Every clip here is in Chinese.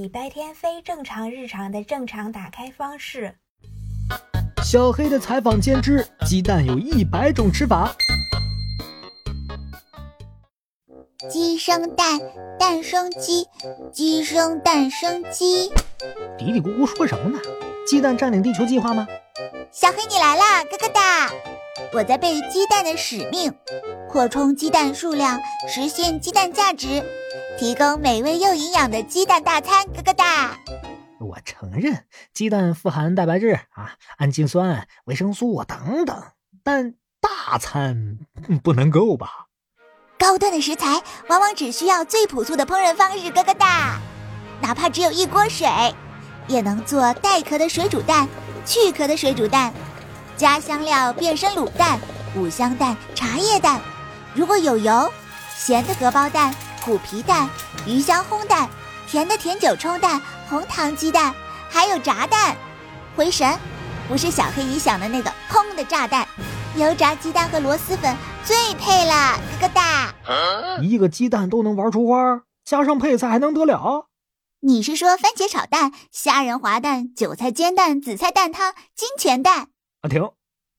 礼拜天非正常日常的正常打开方式。小黑的采访兼知：鸡蛋有一百种吃法。鸡生蛋，蛋生鸡，鸡生蛋生鸡。嘀嘀咕咕说什么呢？鸡蛋占领地球计划吗？小黑你来啦，咯咯哒！我在背鸡蛋的使命，扩充鸡蛋数量，实现鸡蛋价值，提供美味又营养的鸡蛋大餐，咯咯哒！我承认，鸡蛋富含蛋白质啊、氨基酸、维生素等等，但大餐不能够吧？高端的食材往往只需要最朴素的烹饪方式，咯咯哒！哪怕只有一锅水，也能做带壳的水煮蛋、去壳的水煮蛋、加香料变身卤蛋、五香蛋、茶叶蛋。如果有油，咸的荷包蛋、虎皮蛋、鱼香烘蛋、甜的甜酒冲蛋、红糖鸡蛋，还有炸蛋。回神，不是小黑鱼想的那个砰的炸弹。油炸鸡蛋和螺蛳粉最配了，咯咯哒！一个鸡蛋都能玩出花，加上配菜还能得了？你是说番茄炒蛋、虾仁滑蛋、韭菜煎蛋、紫菜蛋汤、金钱蛋？阿婷，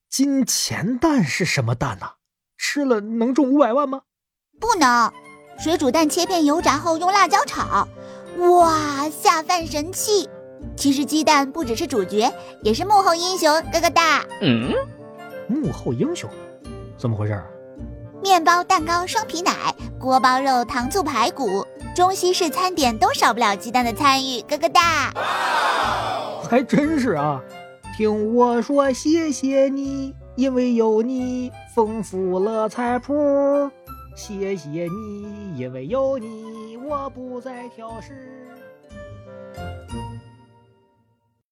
金钱蛋是什么蛋呢？吃了能中五百万吗？不能，水煮蛋切片油炸后用辣椒炒，哇，下饭神器！其实鸡蛋不只是主角，也是幕后英雄，咯咯哒！嗯。幕后英雄，怎么回事？面包、蛋糕、双皮奶、锅包肉、糖醋排骨，中西式餐点都少不了鸡蛋的参与，咯咯哒！还真是啊！听我说，谢谢你，因为有你丰富了菜谱。谢谢你因为有你我不再挑食。